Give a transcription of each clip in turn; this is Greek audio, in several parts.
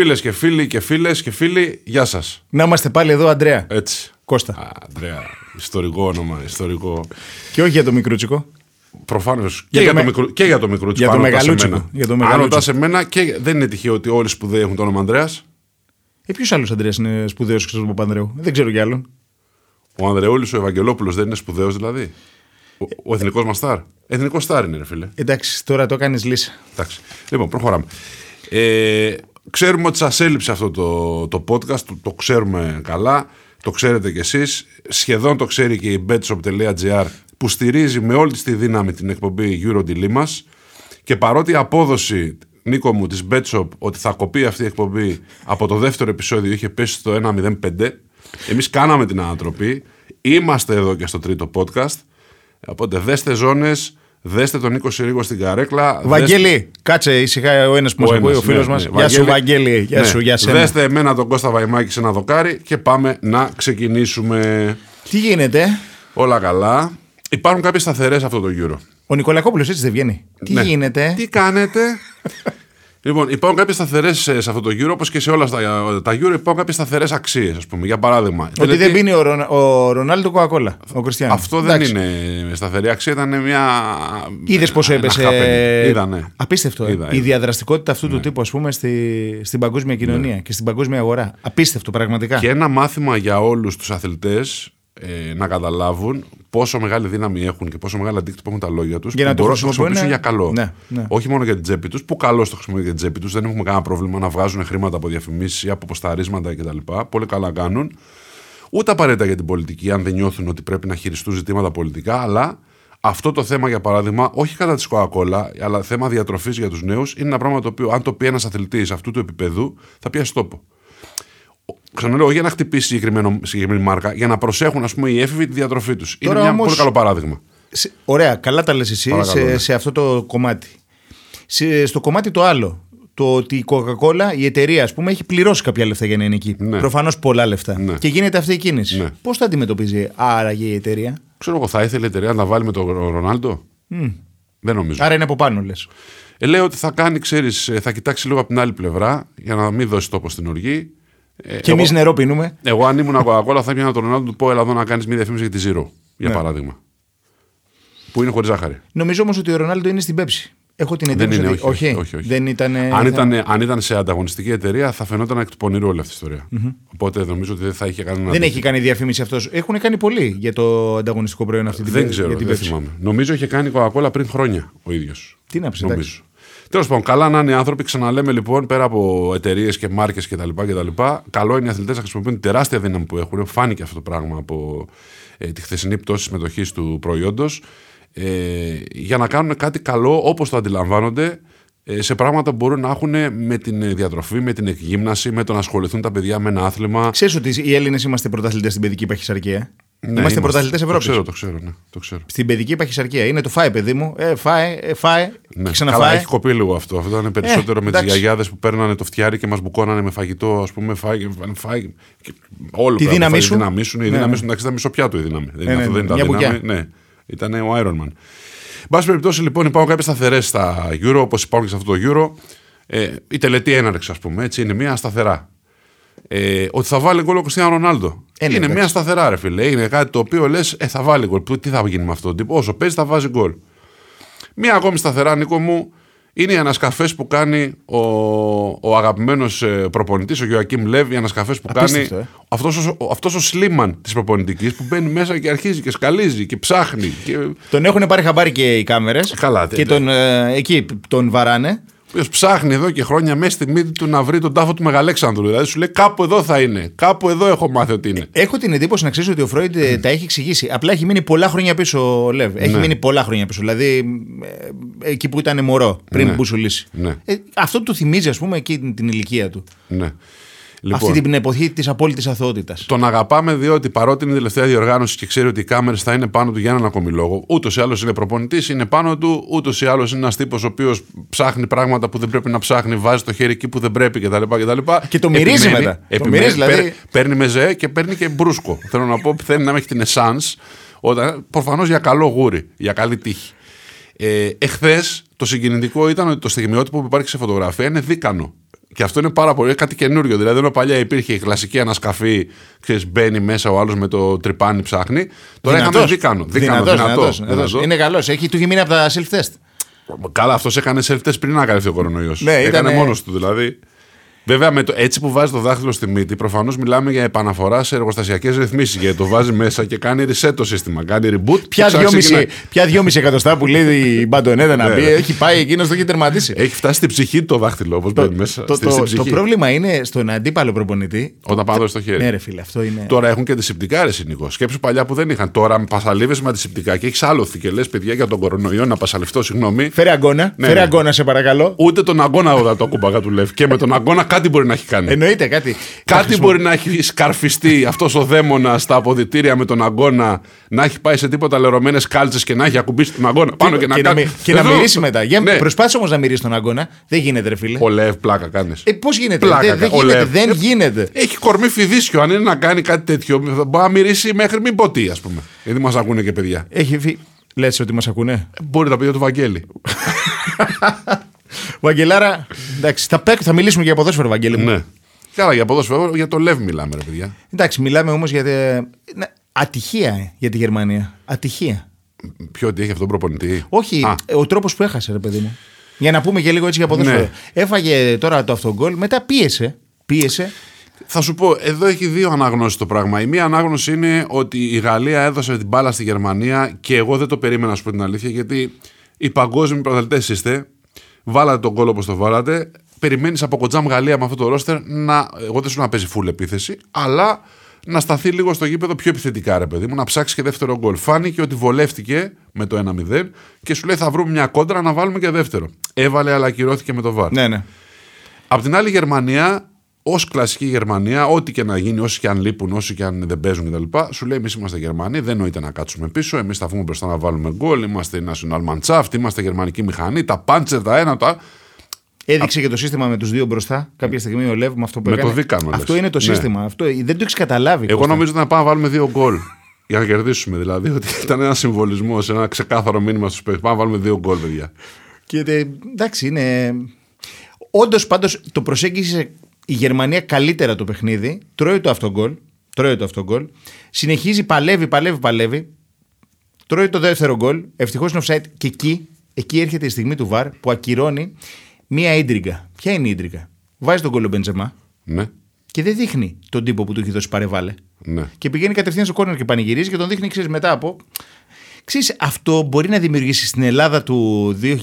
Φίλες και φίλοι και φίλες και φίλοι, γεια σας. Να είμαστε πάλι εδώ, Αντρέα. Έτσι. Κώστα. Α, Αντρέα, ιστορικό όνομα, ιστορικό. Και όχι για το μικρούτσικο. Προφανώς. Και, Για για το το με- μικρού- και για το μικρούτσικο. για το αν ρωτάς μεγαλούτσικο. εμένα. Για το Αν μεγαλούτσικο. ρωτάς εμένα, και δεν είναι τυχαίο ότι όλοι οι σπουδαίοι έχουν το όνομα Ανδρέας. Ε, ποιος άλλος Αντρέα είναι σπουδαίος και στον Παπανδρέου. Δεν ξέρω κι άλλον. Ο Ανδρεούλης ο Ευαγγελόπουλος δεν είναι σπουδαίος δηλαδή. Ο, ο εθνικός μας στάρ. Εθνικός στάρ είναι, ρε φίλε. Εντάξει, τώρα το έκανε λύση. Εντάξει. Λοιπόν, προχωράμε. Ε, ξέρουμε ότι σας έλειψε αυτό το, το podcast, το, το ξέρουμε καλά, το ξέρετε κι εσείς. Σχεδόν το ξέρει και η betshop.gr που στηρίζει με όλη της τη δύναμη την εκπομπή Euro Dilemmas και παρότι η απόδοση, Νίκο μου, της betshop ότι θα κοπεί αυτή η εκπομπή από το δεύτερο επεισόδιο είχε πέσει στο 1.05, εμείς κάναμε την ανατροπή, είμαστε εδώ και στο τρίτο podcast, οπότε δέστε ζώνες, δέστε τον Νίκο Συρίγο στην καρέκλα. δέστε- Βαγγέλη, κάτσε ησυχά ο ένας που μας ακούει, ένας, ο φίλος ναι, μας. ναι. Γεια σου, Βαγγέλη. Γεια ναι. σου, γεια σένα. Δέστε εμένα τον Κώστα Βαϊμάκη σε ένα δοκάρι και πάμε να ξεκινήσουμε. Τι γίνεται, Όλα καλά. Υπάρχουν κάποιες σταθερές αυτό το Euro. ο Νικολακόπουλος έτσι δεν βγαίνει. Τι Ναι. γίνεται, Τι κάνετε; λοιπόν, υπάρχουν κάποιες σταθερές σε αυτό το Euro, όπως και σε όλα τα, τα Euro, υπάρχουν κάποιες σταθερές αξίες, ας πούμε. Για παράδειγμα. ότι τελετή- δεν πίνει ο, Ρονα- ο Ρονάλντο Κοακόλα, ο Κριστιανό. Αυτό δεν είναι σταθερή αξία, ήταν μια. Είδες πόσο ένα έπεσε. happening. Είδα, ναι. Απίστευτο. ε. Είδα, Η είδα. διαδραστικότητα αυτού του τύπου, ας πούμε, στη, στην παγκόσμια κοινωνία και στην παγκόσμια αγορά. Απίστευτο, πραγματικά. Και ένα μάθημα για όλους τους αθλητές ε, να καταλάβουν πόσο μεγάλη δύναμη έχουν και πόσο μεγάλο αντίκτυπο έχουν τα λόγια τους Για που να το μπορούν να το χρησιμοποιούν, χρησιμοποιήσουν για καλό. ναι, ναι. Όχι μόνο για την τσέπη τους, που καλώς το χρησιμοποιούν για την τσέπη τους, δεν έχουμε κανένα πρόβλημα να βγάζουν χρήματα από διαφημίσεις ή από ποσταρίσματα κτλ. Πολύ καλά κάνουν. Ούτε απαραίτητα για την πολιτική, αν δεν νιώθουν ότι πρέπει να χειριστούν ζητήματα πολιτικά, αλλά αυτό το θέμα, για παράδειγμα, όχι κατά της Coca-Cola, αλλά θέμα διατροφής για τους νέους, είναι ένα πράγμα το οποίο, αν το πει ένας αθλητής αυτού του επίπεδου, θα πιάσει τόπο. Ξαναλέω, όχι για να χτυπήσει συγκεκριμένο, συγκεκριμένη μάρκα, για να προσέχουν ας πούμε, οι έφηβοι τη διατροφή τους. Είναι Τώρα ένα όμως- πολύ καλό παράδειγμα. Σε- Ωραία, καλά τα λες εσύ Παρακαλώ, σε, ναι. σε αυτό το κομμάτι. Σε, στο κομμάτι το άλλο, το ότι η Coca-Cola, η εταιρεία, ας πούμε, έχει πληρώσει κάποια λεφτά για να είναι εκεί. Ναι. Προφανώς πολλά λεφτά. Ναι. Και γίνεται αυτή η κίνηση. Ναι. Πώς θα αντιμετωπίζει άραγε η εταιρεία; Ξέρω εγώ, θα ήθελε η εταιρεία να τα βάλει με τον Ρονάλντο; Δεν νομίζω. Άρα είναι από πάνω, λες. Ε, λέω ότι θα κάνει, ξέρεις, ε, θα κοιτάξει λίγο από την άλλη πλευρά για να μην δώσει τόπο στην οργή. Ε, Και εγώ- εμεί νερό πίνουμε. Εγώ, αν ήμουν Coca-Cola, θα πιάνα τον Ρονάλντο του πω: Ελά, εδώ να κάνεις μια διαφήμιση για τη Zero, για Ναι. παράδειγμα. Που είναι χωρίς ζάχαρη. Νομίζω όμως ότι ο Ρονάλντο είναι στην Πέψη. Έχω την Δεν εντύπωση είναι, ότι. όχι, όχι, όχι, όχι. Δεν ήταν. αν, ήταν, αν ήταν σε ανταγωνιστική εταιρεία, θα φαινόταν εκ του πονηρού όλη αυτή η ιστορια Οπότε νομίζω ότι δεν θα είχε κανένα. Δεν έχει κάνει διαφήμιση αυτός. Έχουν κάνει πολύ για το ανταγωνιστικό προϊόν αυτή την Δεν πε- ξέρω, για την δεν Pepsi. θυμάμαι. Νομίζω είχε κάνει Coca-Cola πριν χρόνια ο ίδιος. Τι να πεις, εντάξει. Νομίζω. Τέλος πάντων, καλά να είναι οι άνθρωποι. Ξαναλέμε λοιπόν, πέρα από εταιρείες και μάρκες κτλ. κτλ καλό είναι οι αθλητές να χρησιμοποιούν την τεράστια δύναμη που έχουν. Φάνηκε αυτό το πράγμα από ε, τη χθεσινή πτώση συμμετοχής του προϊόντος. Ε, για να κάνουν κάτι καλό όπως το αντιλαμβάνονται ε, σε πράγματα που μπορούν να έχουν με την ε, διατροφή, με την εκγύμναση, με το να ασχοληθούν τα παιδιά με ένα άθλημα. Ξέρεις ότι οι Έλληνες είμαστε πρωταθλητές στην παιδική παχυσαρκία; Ναι, είμαστε πρωταθλητές Το Ευρώπης. ξέρω, το ξέρω, ναι, το ξέρω. Στην παιδική παχυσαρκία. Είναι το φάε, παιδί μου. Ε, φάε, ε, φάε. Ναι. Και Καλά, ξαναφάε. έχει κοπεί λίγο αυτό. Αυτό ήταν περισσότερο με τις εντάξει. γιαγιάδες που παίρνανε το φτιάρι και μας μπουκώνανε με φαγητό, ας πούμε. Φάγε, φάγε, και όλο Τη πράγμα, δύναμή φάγε, σου. Η δύναμή σου, η Ναι, δύναμη ναι. σου, εντάξει, ήταν μισοπιάτο η δύναμη. Δεν, Ναι, αυτό ναι, δεν ήταν μια δύναμη. μπουκιά. Ναι, ήταν ο Iron Man. Εν πάση περιπτώσει, λοιπόν, υπάρχουν κάποιες σταθερές στα Euro, όπως υπάρχουν και σε αυτό το Euro. Ε, η τελετή έναρξη, ας πούμε, έτσι, είναι μια σταθερά. Ε, ότι θα βάλει γκολ ο Κριστιανό Ρονάλντο. Ε, ναι, είναι εντάξει. μια σταθερά, ρε φίλε. Είναι κάτι το οποίο λες, ε, θα βάλει γκολ. Τι θα γίνει με αυτόν τον τύπο. Όσο παίζει, θα βάζει γκολ. Μία ακόμη σταθερά, Νίκο μου, είναι οι ανασκαφές που κάνει ο, ο αγαπημένος προπονητής, ο Γιωακίμ Λεύ, οι ανασκαφές που Απίστευτο, κάνει ε. αυτός ο, αυτός ο Σλίμαν της προπονητικής που μπαίνει μέσα και αρχίζει και σκαλίζει και ψάχνει. Και, ο Τον έχουν πάρει χαμπάρι και οι κάμερες. Καλά, Και τε- τον, ε, εκεί τον βαράνε. Οποίος ψάχνει εδώ και χρόνια μέσα στη μύτη του να βρει τον τάφο του Μεγαλέξανδρου. Δηλαδή σου λέει κάπου εδώ θα είναι. Κάπου εδώ έχω μάθει ότι είναι. Έχω την εντύπωση να ξέρεις ότι ο Φρόιντ ε, τα έχει εξηγήσει. Απλά έχει μείνει πολλά χρόνια πίσω ο Λεύ. Έχει Ναι. μείνει πολλά χρόνια πίσω. Δηλαδή ε, εκεί που ήταν μωρό, πριν Ναι. μπουσουλήσει. Ναι. Ε, αυτό του θυμίζει, ας πούμε, εκείνη την ηλικία του. Ναι. Λοιπόν, Αυτή την εποχή της απόλυτης αθωότητας. Τον αγαπάμε διότι παρότι είναι η τελευταία διοργάνωση και ξέρει ότι οι κάμερες θα είναι πάνω του για έναν ακόμη λόγο. Ούτως ή άλλως είναι προπονητής, είναι πάνω του. Ούτως ή άλλως είναι ένας τύπος ο οποίος ψάχνει πράγματα που δεν πρέπει να ψάχνει, βάζει το χέρι εκεί που δεν πρέπει κτλ. κτλ. Και το μυρίζει μετά. Το μυρίζει, δηλαδή. παίρ- παίρνει μεζέ και παίρνει και μπρούσκο. Θέλω να πω, θέλει να έχει την εσάνς όταν Προφανώς για καλό γούρι, για καλή τύχη. Ε, Εχθές το συγκινητικό ήταν ότι το στιγμιότυπο που υπάρχει σε φωτογραφία είναι δίκανο. Και αυτό είναι πάρα πολύ κάτι καινούριο. Δηλαδή, ενώ παλιά υπήρχε η κλασική ανασκαφή, ξέρεις, μπαίνει μέσα ο άλλος με το τρυπάνι ψάχνει. Τώρα Δυνατός. είχαμε δίκανο. Δίκανο, Δυνατός, δυνατό. δυνατός, δυνατός. δυνατός. Είναι καλός. Έχει του έχει μείνει από τα self-test. Καλά, αυτός έκανε self-test πριν να κάνει ο κορονοϊός. Ναι, έκανε ήτανε- μόνος του δηλαδή. Βέβαια, με το, έτσι που βάζει το δάχτυλο στη μύτη, προφανώς μιλάμε για επαναφορά σε εργοστασιακές ρυθμίσεις. Γιατί το βάζει μέσα και κάνει reset το σύστημα. Κάνει reboot. Ποια και ξαναξεκινάει. 2,5 ποια 2,5 εκατοστά που λέει η Μπαντονέτα να Ναι, πει, ναι. έχει πάει εκείνος το έχει τερματίσει. Έχει φτάσει στην ψυχή το δάχτυλο, όπως μπαίνει μέσα. Το, στη- το, στην το ψυχή. πρόβλημα είναι στον αντίπαλο προπονητή. Όταν πάμε στο χέρι. Ναι, ρε φίλε, αυτό είναι. Τώρα έχουν και αντισηπτικά, ρε Νικό. Σκέψου παλιά που δεν είχαν. Τώρα με πασαλίβε με αντισηπτικά και έχει άλοθη και λες, παιδιά, για τον κορονοϊό να πασαλευτώ, συγγνώμη. Φέρε αγκώνα, Ναι, φέρε ναι. αγκώνα, σε παρακαλώ. Ούτε τον αγώνα δεν το ακούμπαγα του Λεύ. Και με τον αγώνα κάτι μπορεί να έχει κάνει. Εννοείται κάτι. Κάτι μπορεί να έχει σκαρφιστεί αυτός ο δαίμονας στα αποδητήρια με τον αγώνα, να έχει πάει σε τίποτα λερωμένες κάλτσες και να έχει ακουμπήσει τον αγώνα πάνω και, να και, να, κάνει. μι- και να Εδώ- μυρίσει μετά. Για, Ναι. Προσπάθησε όμως να μυρίσει τον αγκώνα. Δεν γίνεται, ρε φίλε. Ο Λεύ, πλάκα κάνεις. Ε, Πώς γίνεται, Πλάκα δεν, δεν κα- ο γίνεται. Λεύ. Δεν Ε, γίνεται. Έχει κορμί φιδίσιο. Αν είναι να κάνει κάτι τέτοιο, θα μπορεί να μυρίσει μέχρι μην πω τι, ας πούμε. Γιατί μας ακούνε και παιδιά. Έχει φύ... Λες ότι μας ακούνε; Ε, Μπορεί τα παιδιά του Βαγγέλη. Βαγγελάρα, εντάξει, θα, παί- θα μιλήσουμε για ποδόσφαιρο, Βαγγέλη μου. ναι. Καλά, για ποδόσφαιρο, για το Λεύ μιλάμε, ρε παιδιά. Εντάξει, μιλάμε όμως για. τε- ναι, ατυχία ε, για τη Γερμανία. Ατυχία. Ποιο ότι έχει αυτόν τον προπονητή; Όχι, Α, ο τρόπος που έχασε, ρε παιδί μου. Για να πούμε και λίγο έτσι για ποδόσφαιρο. Ναι. Έφαγε τώρα το αυτογκολ, μετά πίεσε. Πίεσε. Θα σου πω, εδώ έχει δύο αναγνώσεις το πράγμα. Η μία ανάγνωση είναι ότι η Γαλλία έδωσε την μπάλα στη Γερμανία και εγώ δεν το περίμενα, να σου πω την αλήθεια, γιατί οι παγκόσμιοι πρωταθλητές είστε. Βάλατε τον κόλλο όπως το βάλατε. Περιμένεις από κοντζάμ Γαλλία με αυτό το ρόστερ να. Εγώ δεν σου λέω να παίζει full επίθεση, αλλά να σταθεί λίγο στο γήπεδο πιο επιθετικά, ρε παιδί μου, να ψάξει και δεύτερο γκολ. Φάνηκε ότι βολεύτηκε με το 1-0 και σου λέει θα βρούμε μια κόντρα να βάλουμε και δεύτερο. Έβαλε, αλλά ακυρώθηκε με το βάρ. Ναι, ναι. Απ' την άλλη, η Γερμανία, ως κλασική Γερμανία, ό,τι και να γίνει, όσοι και αν λείπουν, όσοι και αν δεν παίζουν κτλ., σου λέει: Εμείς είμαστε Γερμανοί, δεν νοείται να κάτσουμε πίσω. Εμείς θα βγούμε μπροστά να βάλουμε γκολ. Είμαστε η National Mannschaft, είμαστε γερμανική μηχανή. Τα πάντσερ, τα ένα, τα. Έδειξε και το σύστημα με τους δύο μπροστά. Κάποια στιγμή ο Λεύ με αυτό που Με το έκανε. δίκανο, Αυτό λες. είναι το Ναι. σύστημα. Αυτό, δεν το έχεις καταλάβει. Εγώ Κώστα. νομίζω ότι να πάμε να βάλουμε δύο γκολ. Για να κερδίσουμε δηλαδή. Ότι ήταν ένα συμβολισμό, ένα ξεκάθαρο μήνυμα στους παίκτες. Πάμε να βάλουμε δύο γκολ, παιδιά. Και τε- εντάξει, είναι. Όντως πάντως το προσέγγισε η Γερμανία καλύτερα το παιχνίδι. Τρώει το αυτογκολ. Τρώει το αυτογκολ. Συνεχίζει, παλεύει, παλεύει, παλεύει. Τρώει το δεύτερο γκολ. Ευτυχώς είναι offside. Και εκεί, εκεί έρχεται η στιγμή του βαρ που ακυρώνει μία ίντριγκα. Ποια είναι η ίντριγκα; Βάζει τον γκολ ο Μπεντζεμά Ναι, και δεν δείχνει τον τύπο που του έχει δώσει παρεβάλε. ναι. Και πηγαίνει κατευθείαν στο κόρνερ και πανηγυρίζει και τον δείχνει, ξέρεις, μετά από. Ξέρεις, αυτό μπορεί να δημιουργήσει στην Ελλάδα του 2008,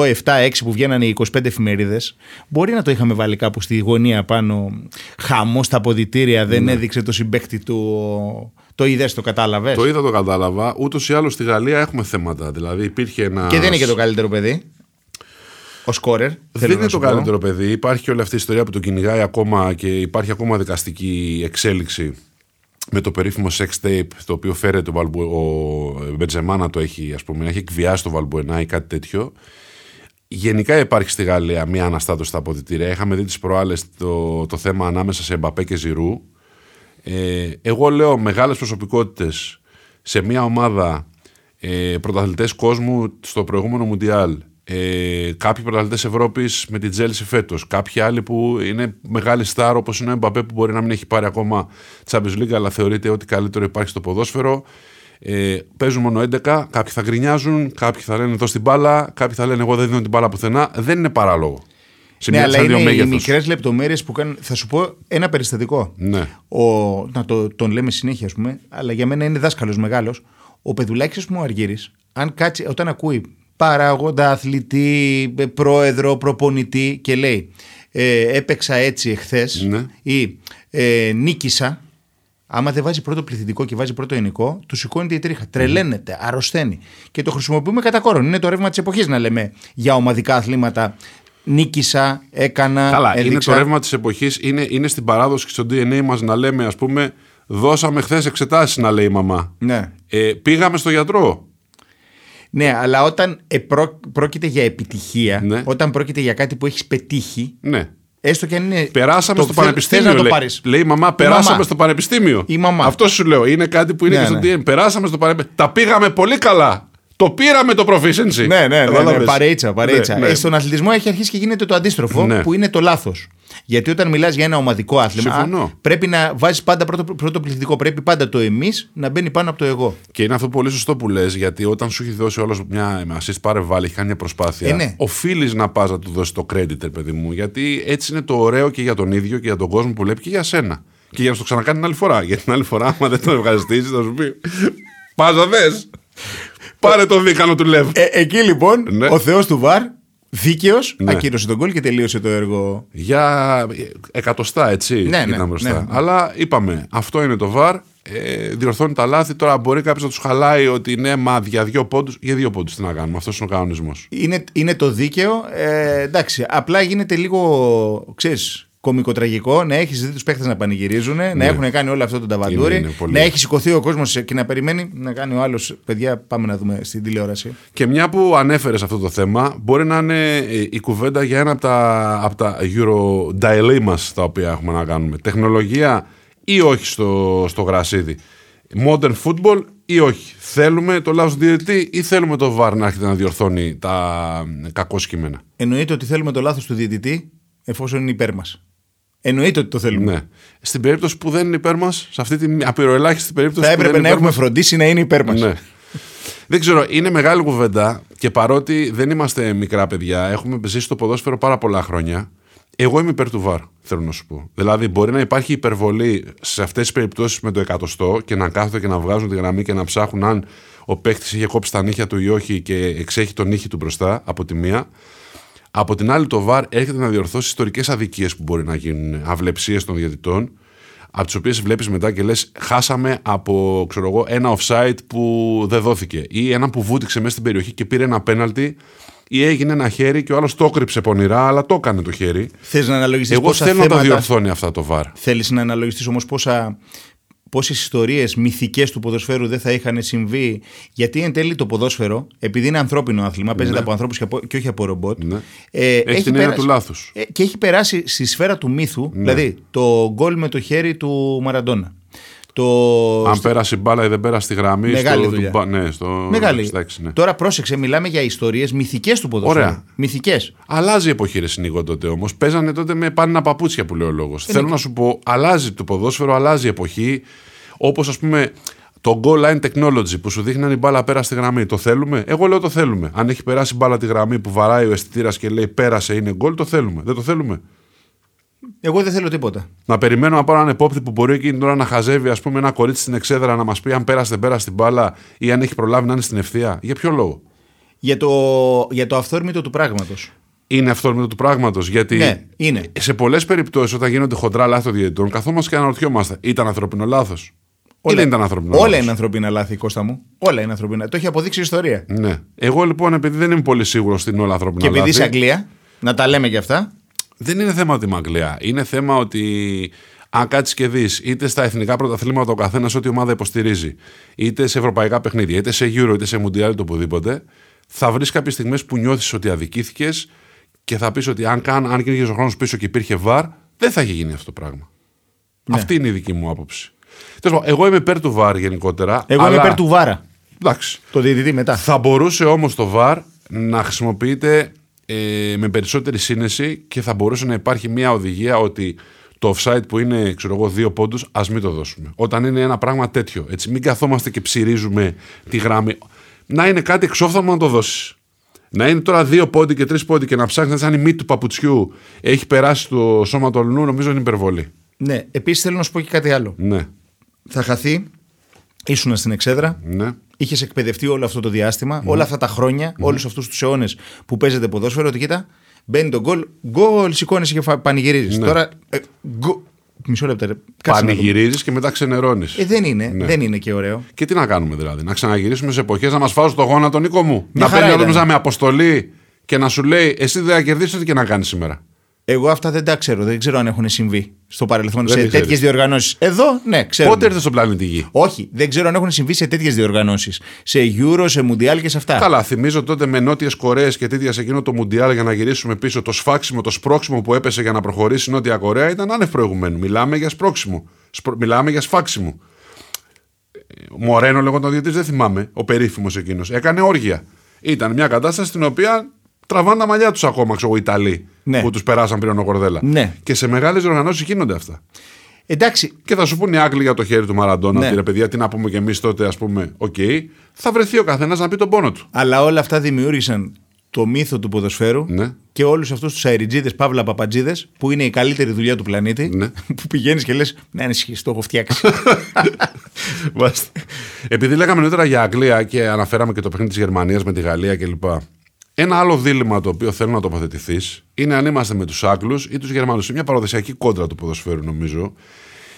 7, 6 που βγαίνανε οι 25 εφημερίδες. Μπορεί να το είχαμε βάλει κάπου στη γωνία πάνω. Χαμός στα αποδητήρια, δεν έδειξε το συμπέκτη του. Το είδες, το κατάλαβες; Το είδα, το κατάλαβα. Ούτως ή άλλως στη Γαλλία έχουμε θέματα. Δηλαδή υπήρχε ένα. Και δεν είναι και το καλύτερο παιδί; Ο σκόρερ. Δεν είναι το καλύτερο παιδί. Υπάρχει και όλη αυτή η ιστορία που τον κυνηγάει ακόμα και υπάρχει ακόμα δικαστική εξέλιξη με το περίφημο sex tape το οποίο φέρεται ο, Βαλμπου, ο Μπετζεμά να το έχει, ας πούμε, να έχει εκβιάσει το Βαλμπουενά ή κάτι τέτοιο. Γενικά υπάρχει στη Γαλλία μια αναστάτωση στα αποδητήρια. Είχαμε δει τις προάλλες το, το θέμα ανάμεσα σε Μπαπέ και Ζηρού. Ε, εγώ λέω μεγάλες προσωπικότητες σε μια ομάδα ε, πρωταθλητές κόσμου στο προηγούμενο Μουντιάλ. Ε, κάποιοι πρωταθλητές Ευρώπης με την Τσέλσι φέτος. Κάποιοι άλλοι που είναι μεγάλοι στάρ όπως είναι ο Εμπαπέ που μπορεί να μην έχει πάρει ακόμα Champions League αλλά θεωρείται ό,τι καλύτερο υπάρχει στο ποδόσφαιρο. Ε, παίζουν μόνο 11, κάποιοι θα γκρινιάζουν, κάποιοι θα λένε δώσ' την μπάλα, κάποιοι θα λένε εγώ δεν δίνω την μπάλα πουθενά. Δεν είναι παράλογο. Σε Ναι, μια- αλλά σαν δύο είναι οι μέγεθος. μικρές λεπτομέρειες που κάνουν. Θα σου πω ένα περιστατικό. Ναι. Ο, να το, τον λέμε συνέχεια, ας πούμε, αλλά για μένα είναι δάσκαλος μεγάλος. Ο Πεδουλάκης, ας πούμε, ο Αργύρης, αν κάτσει, όταν ακούει παράγοντα, αθλητή, ε, πρόεδρο, προπονητή και λέει ε, έπαιξα έτσι εχθές Ναι. ή ε, νίκησα. Άμα δεν βάζει πρώτο πληθυντικό και βάζει πρώτο ενικό, του σηκώνεται η τρίχα. Τρελαίνεται, αρρωσταίνει. Και το χρησιμοποιούμε κατά κόρον. Είναι το ρεύμα της εποχής να λέμε για ομαδικά αθλήματα. Νίκησα, έκανα. Καλά, είναι έδειξα. το ρεύμα της εποχής, είναι, είναι στην παράδοση και στο DNA μας να λέμε, ας πούμε, δώσαμε χθες εξετάσεις, να λέει η μαμά. Ναι. Ε, πήγαμε στο γιατρό. Ναι, αλλά όταν ε, πρό- πρόκειται για επιτυχία, Ναι. όταν πρόκειται για κάτι που έχεις πετύχει, Ναι. έστω και αν είναι. Περάσαμε το στο θε- πανεπιστήμιο. θες να το λέει. πάρεις. λέει η μαμά, Η περάσαμε μαμά. στο πανεπιστήμιο. Η μαμά. Αυτό σου λέω. Είναι κάτι που είναι Ναι, και στο ναι. DNA. Περάσαμε στο πανεπιστήμιο. Τα πήγαμε πολύ καλά. Το πήραμε το proficiency. Ναι, ναι, ναι, ναι, Κατάλαβες. παρέιτσα, παρέιτσα. Ναι, ναι. Ε, στον αθλητισμό έχει αρχίσει και γίνεται το αντίστροφο, Ναι. που είναι το λάθος. Γιατί όταν μιλάς για ένα ομαδικό άθλημα, Συμφωνώ. α, πρέπει να βάζεις πάντα πρώτο, πρώτο πληθυντικό. Πρέπει πάντα το εμείς να μπαίνει πάνω από το εγώ. Και είναι αυτό πολύ σωστό που λες, γιατί όταν σου έχει δώσει όλος μια assist πάρε βάλει, έχει κάνει μια προσπάθεια. Ε, ναι. Οφείλεις να πας να του δώσεις το credit, ρε παιδί μου. Γιατί έτσι είναι το ωραίο και για τον ίδιο και για τον κόσμο που βλέπει και για σένα. Και για να στο ξανακάνει την άλλη φορά. Γιατί την άλλη φορά, άμα δεν τον ευχαριστήσεις, θα σου πει. Πα να δες. Πάρε το δίκανο του Λεύ. Ε, εκεί λοιπόν Ναι. ο Θεός του Βαρ, δίκαιος, Ναι. ακύρωσε τον κόλ και τελείωσε το έργο. Για εκατοστά, έτσι. Ναι, ναι, ήταν μπροστά. ναι, ναι. Αλλά είπαμε, αυτό είναι το βαρ. Ε, διορθώνει τα λάθη. Τώρα μπορεί κάποιος να τους χαλάει ότι ναι, μα για δύο πόντους. Για δύο πόντους τι να κάνουμε. Αυτός είναι ο κανονισμός. Είναι, είναι το δίκαιο. Ε, εντάξει, απλά γίνεται λίγο, ξέρεις, κομικοτραγικό να έχεις δει τους παίχτες να πανηγυρίζουν, να έχουν κάνει όλο αυτό το ταβαντούρι, Ναι. Είναι, είναι πολύ. να έχει σηκωθεί ο κόσμος και να περιμένει να κάνει ο άλλος. Παιδιά, πάμε να δούμε στην τηλεόραση. Και μια που ανέφερες αυτό το θέμα, μπορεί να είναι ε, η κουβέντα για ένα από τα, από τα Euro dilemmas τα οποία έχουμε να κάνουμε. Τεχνολογία ή όχι στο, στο γρασίδι; Modern football ή όχι; Θέλουμε το λάθο του διαιτητή ή θέλουμε το VAR να έρχεται να διορθώνει τα ε, κακό κείμενα. Εννοείται ότι θέλουμε το λάθος του διαιτητή εφόσον είναι υπέρ μας. Εννοείται ότι το θέλουμε. Ναι. Στην περίπτωση που δεν είναι υπέρ μας, σε αυτή την απειροελάχιστη περίπτωση. Θα που δεν έπρεπε είναι να υπέρ έχουμε μας, φροντίσει να είναι υπέρ μας. Ναι. Δεν ξέρω, είναι μεγάλη κουβέντα και παρότι δεν είμαστε μικρά παιδιά, έχουμε ζήσει το ποδόσφαιρο πάρα πολλά χρόνια. Εγώ είμαι υπέρ του βαρ, θέλω να σου πω. Δηλαδή, μπορεί να υπάρχει υπερβολή σε αυτές τις περιπτώσεις με το εκατοστό και να κάθονται και να βγάζουν τη γραμμή και να ψάχνουν αν ο παίχτη είχε κόψει τα νύχια του ή όχι και εξέχει τον νύχι του μπροστά από τη μία. Από την άλλη, το VAR έρχεται να διορθώσει ιστορικές αδικίες που μπορεί να γίνουν, αυλεψίες των διαιτητών, από τις οποίες βλέπεις μετά και λες: Χάσαμε από ξέρω εγώ, ένα offside που δεν δόθηκε, ή ένα που βούτυξε μέσα στην περιοχή και πήρε ένα πέναλτι, ή έγινε ένα χέρι και ο άλλος το έκρυψε πονηρά, αλλά το έκανε το χέρι. Θες να αναλογιστείς Εγώ πόσα θέλω να θέματα... τα διορθώνει αυτά το VAR. Θέλεις να αναλογιστείς όμως πόσα. Πόσες ιστορίες μυθικές του ποδοσφαίρου δεν θα είχαν συμβεί, γιατί εν τέλει το ποδόσφαιρο, επειδή είναι ανθρώπινο άθλημα, παίζεται από ανθρώπους και, από- και όχι από ρομπότ. Ναι. ε, Έχει την έννοια του λάθους. ε, και έχει περάσει στη σφαίρα του μύθου, Ναι. δηλαδή το γκολ με το χέρι του Μαραντόνα. Το... Αν πέρασε η μπάλα ή δεν πέρασε τη γραμμή. Μεγάλη στο, δουλειά. του μπα- ναι, στο, Μεγάλη. εντάξει, ναι. Τώρα πρόσεξε, μιλάμε για ιστορίες μυθικές του ποδοσφαίρου. Ωραία. Μυθικές. Αλλάζει η εποχή, ρε Νίκο, τότε όμως. Παίζανε τότε με πάνινα παπούτσια που λέει ο λόγος. Θέλω να σου πω, αλλάζει το ποδόσφαιρο, αλλάζει η εποχή. Όπως ας πούμε το goal line technology που σου δείχνει αν η μπάλα πέρασε τη γραμμή. Το θέλουμε; Εγώ λέω το θέλουμε. Αν έχει περάσει η μπάλα τη γραμμή που βαράει ο αισθητήρας και λέει πέρασε είναι γκολ, το θέλουμε. Δεν το θέλουμε. Εγώ δεν θέλω τίποτα. Να περιμένω να πάρω έναν επόπτη που μπορεί εκείνη τώρα να χαζεύει ας πούμε, ένα κορίτσι στην εξέδρα να μας πει αν πέρασε δεν πέρασε την μπάλα ή αν έχει προλάβει να είναι στην ευθεία. Για ποιο λόγο; Για το, για το αυθόρμητο του πράγματος. Είναι αυτόρμητο του πράγματος. Γιατί Ναι, είναι. σε πολλές περιπτώσεις, όταν γίνονται χοντρά λάθη των διαιτητών, καθόμαστε και αναρωτιόμαστε, ήταν ανθρώπινο λάθος. Ή Όλα- δεν ήταν ανθρώπινο Όλα λάθος; είναι ανθρωπίνα λάθη, Κώστα μου. Όλα είναι ανθρωπίνα. Το έχει αποδείξει η ιστορία. Ναι. Εγώ λοιπόν, επειδή δεν είμαι πολύ σίγουρος στην όλα ανθρώπινα Και επειδή λάθη. είσαι Αγγλία, να τα λέμε και αυτά. Δεν είναι θέμα ότι είμαι Αγγλία. Είναι θέμα ότι αν κάτσεις και δεις είτε στα εθνικά πρωταθλήματα ο καθένας ό,τι ομάδα υποστηρίζει, είτε σε ευρωπαϊκά παιχνίδια, είτε σε Euro, είτε σε Mundial, είτε οπουδήποτε, θα βρεις κάποιες στιγμές που νιώθεις ότι αδικήθηκες και θα πεις ότι αν, καν, αν γύριζε ο χρόνος πίσω και υπήρχε VAR, δεν θα είχε γίνει αυτό το πράγμα. Ναι. Αυτή είναι η δική μου άποψη. Τέλος πάντων, εγώ είμαι υπέρ του VAR γενικότερα. Εγώ αλλά- είμαι υπέρ του Βάρα. Εντάξει. Το διαιτητή μετά. Θα μπορούσε όμως το VAR να χρησιμοποιείται ε, με περισσότερη σύνεση και θα μπορούσε να υπάρχει μια οδηγία ότι το offside που είναι ξέρω εγώ, δύο πόντους ας μην το δώσουμε. Όταν είναι ένα πράγμα τέτοιο. Έτσι, μην καθόμαστε και ψυρίζουμε τη γράμμη. Να είναι κάτι εξόφθαλμο να το δώσεις. Να είναι τώρα δύο πόντι και τρεις πόντι και να ψάχνεις σαν η μύτη του παπουτσιού έχει περάσει το σώμα του αλλού, νομίζω είναι υπερβολή. Ναι, επίσης θέλω να σου πω και κάτι άλλο. Ναι, Θα χαθεί, ήσουν στην εξέδρα, ναι. Είχες εκπαιδευτεί όλο αυτό το διάστημα, όλα αυτά τα χρόνια, όλους αυτούς τους αιώνες που παίζετε ποδόσφαιρο, ότι κοίτα, μπαίνει το γκολ, γκολ, σηκώνεις και πανηγυρίζεις. Ναι. Τώρα. Ε, γκολ- Μισό λεπτό. ρε. Κάτσε να δούμε. Πανηγυρίζεις και μετά ξενερώνεις. Ε, δεν είναι, Ναι. δεν είναι και ωραίο. Και τι να κάνουμε δηλαδή, να ξαναγυρίσουμε σε εποχές να μας φάζουν το γόνατο Νίκο μου. Μια να χαρά παίρνει ο ήταν. άλλος με αποστολή και να σου λέει εσύ δεν θα κερδίσεις ό,τι και να κάνεις σήμερα. Εγώ αυτά δεν τα ξέρω. Δεν ξέρω αν έχουν συμβεί στο παρελθόν Δεν σε τις ξέρεις. τέτοιες διοργανώσεις. Εδώ, ναι, ξέρω. Πότε ήρθε στον πλανήτη Γη; Όχι, δεν ξέρω αν έχουν συμβεί σε τέτοιες διοργανώσεις. Σε Euro, σε Mundial και σε αυτά. Καλά, θυμίζω τότε με νότιες Κορέες και τέτοια σε εκείνο το Μουντιάλ για να γυρίσουμε πίσω. Το σφάξιμο, το σπρώξιμο που έπεσε για να προχωρήσει η Νότια Κορέα ήταν άνευ προηγουμένου. Μιλάμε για σπρώξιμο. Σπρο- Μιλάμε για σφάξιμο. Μορένο λέγονταν ο διαιτητής, δεν θυμάμαι. Ο περίφημος εκείνος. Έκανε όργια. Ήταν μια κατάσταση στην οποία τραβάνε τα μαλλιά τους ακόμα, ξέρω εγώ, οι Ιταλοί Ναι. που τους περάσαν πριν ο Κορδέλα. Ναι. Και σε μεγάλες οργανώσεις γίνονται αυτά. Εντάξει, Και θα σου πούνε οι Άγγλοι για το χέρι του Μαραντόνα Ναι. ότι ρε παιδιά, τι να πούμε κι εμείς τότε, ας πούμε, οκ. Θα βρεθεί ο καθένας να πει τον πόνο του. αλλά όλα αυτά δημιούργησαν το μύθο του ποδοσφαίρου Ναι. και όλους αυτούς τους αεριτζίδες, παύλα παπατζίδες, που είναι η καλύτερη δουλειά του πλανήτη. Ναι. Που πηγαίνεις και λες: Ναι, ανησυχεί, το έχω φτιάξει. Μάλιστα. Επειδή λέγαμε νωρίτερα για Αγγλία και αναφέραμε και το παιχνίδι της Γερμανίας με τη Γαλλία κλπ. Ένα άλλο δίλημα το οποίο θέλω να τοποθετηθείς είναι αν είμαστε με τους Άγγλους ή τους Γερμανούς. Είναι μια παραδοσιακή κόντρα του ποδοσφαίρου, νομίζω.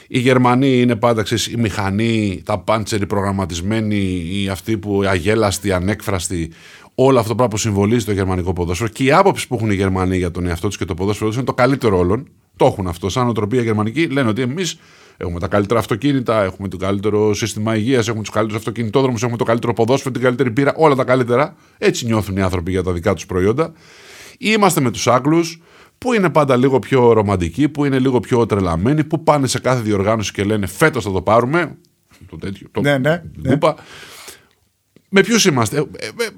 Οι Γερμανοί είναι πάντα ξέρεις, οι μηχανοί, τα πάντσεροι προγραμματισμένοι, οι αυτοί που αγέλαστοι, ανέκφραστοι. Όλο αυτό το πράγμα που συμβολίζει το γερμανικό ποδόσφαιρο και η άποψη που έχουν οι Γερμανοί για τον εαυτό τους και το ποδόσφαιρο τους είναι το καλύτερο όλων. Το έχουν αυτό. Σαν οτροπία γερμανική λένε ότι εμείς έχουμε τα καλύτερα αυτοκίνητα, έχουμε το καλύτερο σύστημα υγείας, έχουμε τους καλύτερους αυτοκινητόδρομους, έχουμε το καλύτερο ποδόσφαιρο, την καλύτερη πύρα, όλα τα καλύτερα. Έτσι νιώθουν οι άνθρωποι για τα δικά τους προϊόντα. Ή είμαστε με τους Άγγλους, που είναι πάντα λίγο πιο ρομαντικοί, που είναι λίγο πιο τρελαμένοι, που πάνε σε κάθε διοργάνωση και λένε φέτος θα το πάρουμε. Το τέτοιο. Το, Ναι, ναι, την ναι. κούπα. Με ποιους είμαστε, ε, ε, ε,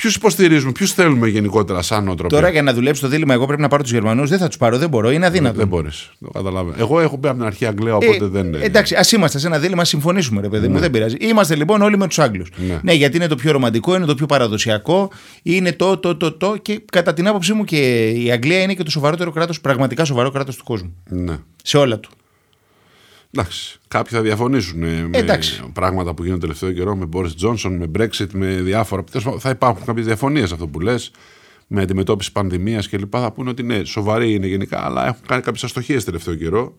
ποιους υποστηρίζουμε, ποιους θέλουμε γενικότερα σαν νοοτροπία. Τώρα για να δουλέψει το δίλημα, εγώ πρέπει να πάρω τους Γερμανούς. Δεν θα τους πάρω, δεν μπορώ, είναι αδύνατο. Δεν μπορείς. Το καταλαβαίνω. Εγώ έχω πει από την αρχή Αγγλία, οπότε Ε, δεν. Εντάξει, ας είμαστε σε ένα δίλημα, ας συμφωνήσουμε, ρε παιδί μου, δεν πειράζει. Είμαστε λοιπόν όλοι με τους Άγγλους. Ναι. Ναι. γιατί είναι το πιο ρομαντικό, είναι το πιο παραδοσιακό, είναι το, το, το, το. Και κατά την άποψή μου και η Αγγλία είναι και το σοβαρότερο κράτος, πραγματικά σοβαρό κράτος του κόσμου. Ναι. Σε όλα του. Εντάξει. Κάποιοι θα διαφωνήσουν ε, με Εντάξει. πράγματα που γίνονται τελευταίο καιρό με Boris Johnson, με Brexit, με διάφορα. Τέλος πάντων, Θα υπάρχουν κάποιες διαφωνίες αυτό που λες, με αντιμετώπιση πανδημίας κλπ. Θα πούνε ότι ναι, σοβαροί είναι γενικά, αλλά έχουν κάνει κάποιες αστοχίες τελευταίο καιρό.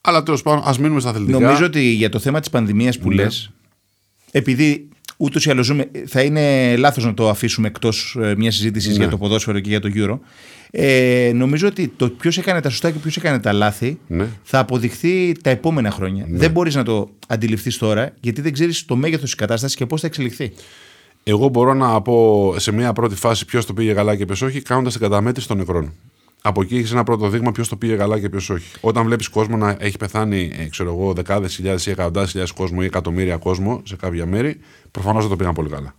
Αλλά τέλος πάντων, ας μείνουμε στα αθλητικά. Νομίζω ότι για το θέμα της πανδημίας που Ναι. λες, επειδή ούτως ή άλλως ζούμε, θα είναι λάθος να το αφήσουμε εκτός μιας συζήτησης Ναι. για το ποδόσφαιρο και για το Euro. Ε, νομίζω ότι το ποιος έκανε τα σωστά και ποιος έκανε τα λάθη Ναι. θα αποδειχθεί τα επόμενα χρόνια. Δεν μπορείς να το αντιληφθείς τώρα, γιατί δεν ξέρεις το μέγεθος της κατάστασης και πώς θα εξελιχθεί. Εγώ μπορώ να πω σε μια πρώτη φάση ποιος το πήγε καλά και ποιος όχι, κάνοντας την καταμέτρηση των νεκρών. Από εκεί έχεις ένα πρώτο δείγμα ποιος το πήγε καλά και ποιος όχι. Όταν βλέπεις κόσμο να έχει πεθάνει, ε, ξέρω εγώ, δεκάδες χιλιάδες ή εκατοντάδες χιλιάδες κόσμο ή εκατομμύρια κόσμο σε κάποια μέρη, προφανώς δεν το πήγαν πολύ καλά.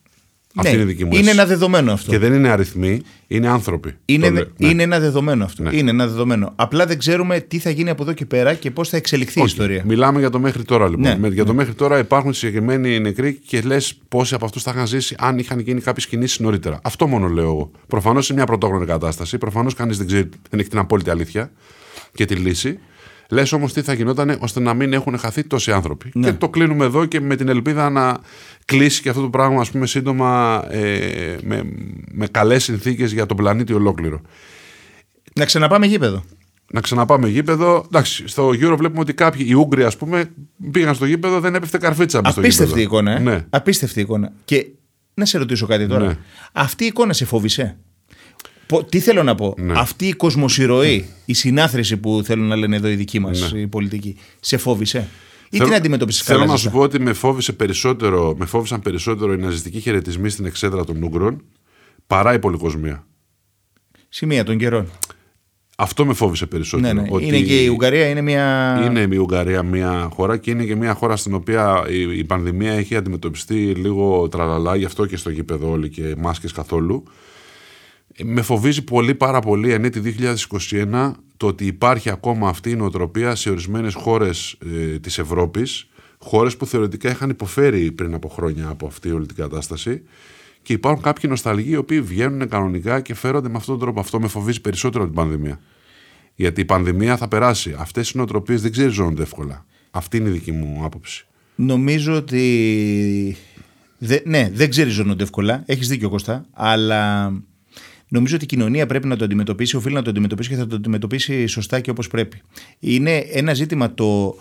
Αυτή Ναι, είναι η δική μου είναι αίσθηση. ένα δεδομένο αυτό. Και δεν είναι αριθμοί, είναι άνθρωποι. Είναι, Το λέω. Ναι. είναι ένα δεδομένο αυτό. Ναι. Είναι ένα δεδομένο. Απλά δεν ξέρουμε τι θα γίνει από εδώ και πέρα και πώς θα εξελιχθεί η Όχι. ιστορία. Μιλάμε για το μέχρι τώρα λοιπόν. Ναι, Με- για το μέχρι τώρα υπάρχουν συγκεκριμένοι νεκροί και λες πόσοι από αυτούς θα είχαν ζήσει αν είχαν γίνει κάποιες κινήσεις νωρίτερα. Αυτό μόνο λέω εγώ. Προφανώς είναι μια πρωτόγνωρη κατάσταση. Προφανώς κανείς δεν ξέρει, δεν έχει την απόλυτη αλήθεια και τη λύση. Λες όμως τι θα γινόταν ώστε να μην έχουν χαθεί τόσοι άνθρωποι. Ναι. Και το κλείνουμε εδώ και με την ελπίδα να κλείσει και αυτό το πράγμα, ας πούμε, σύντομα ε, με, με καλές συνθήκες για τον πλανήτη ολόκληρο. Να ξαναπάμε γήπεδο. Να ξαναπάμε γήπεδο. Εντάξει, στο Euro βλέπουμε ότι κάποιοι, οι Ούγγροι, ας πούμε, πήγαν στο γήπεδο, δεν έπεφτε καρφίτσα μες στο Απίστευτη γήπεδο. εικόνα. Ε. Ναι. Απίστευτη εικόνα. Και να σε ρωτήσω κάτι τώρα. Ναι. Αυτή η εικόνα σε φόβησε; Πο- Τι θέλω να πω. Ναι. Αυτή η κοσμοσυρωή, η συνάθρηση που θέλουν να λένε εδώ οι δικοί μας, Ναι. οι πολιτικοί, σε φόβησε; Ή Θέλω- την αντιμετώπιση Θέλω καλά. να σωστά; σου πω ότι με, φόβησε περισσότερο, με φόβησαν περισσότερο οι ναζιστικοί χαιρετισμοί στην εξέδρα των Ούγγρων παρά η πολυκοσμία. Σημεία των καιρών. Αυτό με φόβησε Ναι, περισσότερο. ναι. ότι Είναι και η Ουγγαρία, είναι μια. Είναι η Ουγγαρία μια χώρα και είναι και μια χώρα στην οποία η, η πανδημία έχει αντιμετωπιστεί λίγο τραλαλά, γι' αυτό και στο γήπεδο όλοι και μάσκες καθόλου. Ε, Με φοβίζει πολύ πάρα πολύ εν έτη 2021 το ότι υπάρχει ακόμα αυτή η νοοτροπία σε ορισμένες χώρες ε, της Ευρώπης, χώρες που θεωρητικά είχαν υποφέρει πριν από χρόνια από αυτή όλη την κατάσταση και υπάρχουν κάποιοι νοσταλγοί οι οποίοι βγαίνουν κανονικά και φέρονται με αυτόν τον τρόπο. Αυτό με φοβίζει περισσότερο από την πανδημία. Γιατί η πανδημία θα περάσει. Αυτές οι νοοτροπίες δεν ξεριζώνονται εύκολα. Αυτή είναι η δική μου άποψη. Νομίζω ότι. Δε, ναι, δεν ξεριζώνονται εύκολα. Έχεις δίκιο Κώστα. Αλλά νομίζω ότι η κοινωνία πρέπει να το αντιμετωπίσει, οφείλει να το αντιμετωπίσει και θα το αντιμετωπίσει σωστά και όπως πρέπει. Είναι ένα ζήτημα το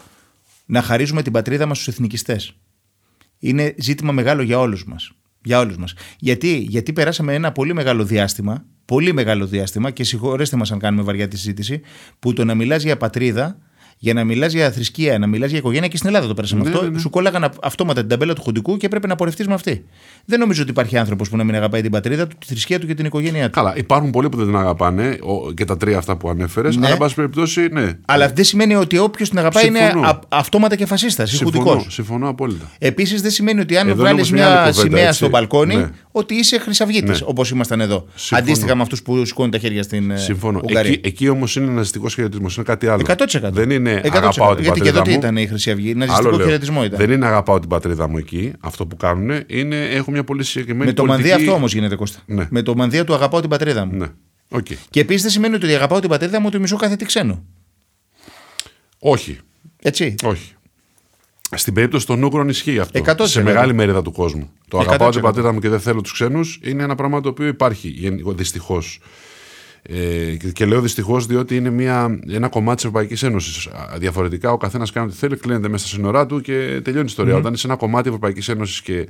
να χαρίζουμε την πατρίδα μας στους εθνικιστές. Είναι ζήτημα μεγάλο για όλους μας. Για όλους μας. Γιατί, γιατί περάσαμε ένα πολύ μεγάλο διάστημα, πολύ μεγάλο διάστημα και συγχωρέστε μας αν κάνουμε βαριά τη συζήτηση, που το να μιλάς για πατρίδα, Για να μιλάς για θρησκεία, να μιλάς για οικογένεια και στην Ελλάδα το πέρασαμε Ναι, αυτό. ναι, ναι. Σου κόλλαγαν αυ- αυτόματα την ταμπέλα του χουντικού και έπρεπε να πορευτείς με αυτή. Δεν νομίζω ότι υπάρχει άνθρωπος που να μην αγαπάει την πατρίδα του, τη θρησκεία του και την οικογένειά του. Καλά, υπάρχουν πολλοί που δεν την αγαπάνε ο- και τα τρία αυτά που ανέφερες. Ναι. Αλλά, εν πάση περιπτώσει, ναι. Αλλά δεν σημαίνει ότι όποιος την αγαπάει είναι Συμφωνώ. α- αυτόματα και φασίστας ή συμφωνώ, χουντικός. συμφωνώ απόλυτα. Επίσης δεν σημαίνει ότι αν Εδώ βγάλεις όμως μια μια, άλλη κουβέντα, σημαία έτσι. στο μπαλκόνι Ναι. ότι είσαι χρυσαυγίτη, Ναι. όπως ήμασταν εδώ. Συμφωνώ. Αντίστοιχα με αυτούς που σηκώνουν τα χέρια στην ε, Συμφωνώ. Ουγγαρία. Εκεί, εκεί όμως είναι ναζιστικό χαιρετισμός, είναι κάτι άλλο. 100%. Δεν είναι 100%. αγαπάω την Γιατί και πατρίδα τότε μου. ήταν η Χρυσή Αυγή. Άλλο Ναζιστικό λέω. χαιρετισμό ήταν. Δεν είναι αγαπάω την πατρίδα μου εκεί. Αυτό που κάνουν είναι έχουν μια πολύ συγκεκριμένη Με το πολιτική... μανδύα αυτό όμως γίνεται Κώστα. Ναι. Με το μανδύα του αγαπάω την πατρίδα μου. Ναι. ΟΚ. Και επίσης δεν σημαίνει ότι αγαπάω την πατρίδα μου ότι μισώ κάθε τι ξένο. Όχι. Έτσι. Όχι. Στην περίπτωση των Ούγγρων ισχύει αυτό. 100%. Σε μεγάλη μερίδα του κόσμου. Το 100%. αγαπάω την πατρίδα μου και δεν θέλω τους ξένους είναι ένα πράγμα το οποίο υπάρχει δυστυχώς. Ε, και- και λέω δυστυχώς διότι είναι μια, ένα κομμάτι της Ευρωπαϊκής Ένωσης. Διαφορετικά, ο καθένας κάνει ό,τι θέλει, κλείνεται μέσα στα σύνορά του και τελειώνει η ιστορία. Όταν είσαι ένα κομμάτι Ευρωπαϊκής Ένωσης και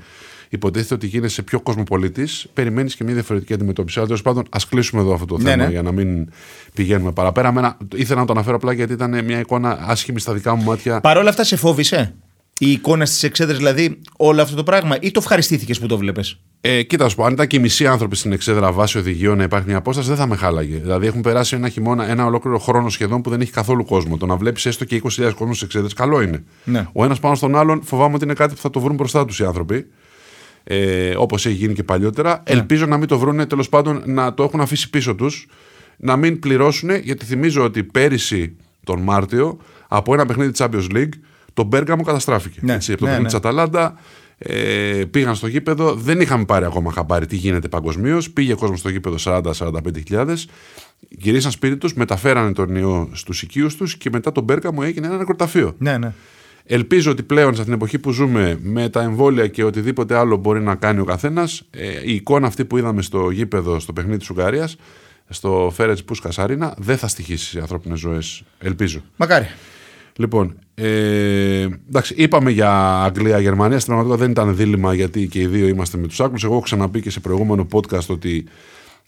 υποτίθεται ότι γίνεσαι πιο κοσμοπολίτης, περιμένεις και μια διαφορετική αντιμετώπιση. Αλλά τέλος πάντων, ας κλείσουμε εδώ αυτό το Ναι, θέμα ναι. για να μην πηγαίνουμε παραπέρα. Εμένα, ήθελα να το αναφέρω απλά γιατί ήταν μια εικόνα άσχημη στα δικά μου μάτια. Παρ' όλα αυτά σε φόβησε; Η εικόνα στι εξέδρε, δηλαδή όλο αυτό το πράγμα, ή το ευχαριστήθηκες που το βλέπει. Ε, κοίτα, να σου πω, αν ήταν και οι μισοί άνθρωποι στην εξέδρα βάση οδηγίων να υπάρχει μια απόσταση, δεν θα με χάλαγε. Δηλαδή, έχουν περάσει ένα χειμώνα, ένα ολόκληρο χρόνο σχεδόν που δεν έχει καθόλου κόσμο. Το να βλέπεις έστω και 20.000 κόσμο στις εξέδρες, καλό είναι. Ναι. Ο ένας πάνω στον άλλον, φοβάμαι ότι είναι κάτι που θα το βρουν μπροστά τους οι άνθρωποι. Ε, Όπως έχει γίνει και παλιότερα. Ναι. Ελπίζω να μην το βρουν, τέλος πάντων να το έχουν αφήσει πίσω τους. Να μην πληρώσουν, γιατί θυμίζω ότι πέρυσι τον Μάρτιο, από ένα παιχνίδι Champions League, το Μπέργαμο καταστράφηκε. Ναι, Έτσι, από το ναι, παιχνίδι ναι. της Αταλάντα. Ε, πήγαν στο γήπεδο, δεν είχαμε πάρει ακόμα χαμπάρι τι γίνεται παγκοσμίως. Πήγε κόσμος στο γήπεδο 40-45 Γυρίσαν σπίτι τους, μεταφέρανε τον ιό στους οικείους τους και μετά τον Μπέρκαμο έγινε ένα νεκροταφείο. Ναι, ναι. Ελπίζω ότι πλέον σε την εποχή που ζούμε με τα εμβόλια και οτιδήποτε άλλο μπορεί να κάνει ο καθένας, η εικόνα αυτή που είδαμε στο γήπεδο στο παιχνίδι της Ουγγαρίας, στο Φέρετς Πούσκα Αρίνα, δεν θα στοιχήσει σε ανθρώπινες ζωές. Ελπίζω. Μακάρι. Λοιπόν, ε, εντάξει, είπαμε για Αγγλία-Γερμανία. Στην πραγματικότητα δεν ήταν δίλημα γιατί και οι δύο είμαστε με τους Άγγλους. Εγώ έχω ξαναπεί και σε προηγούμενο podcast ότι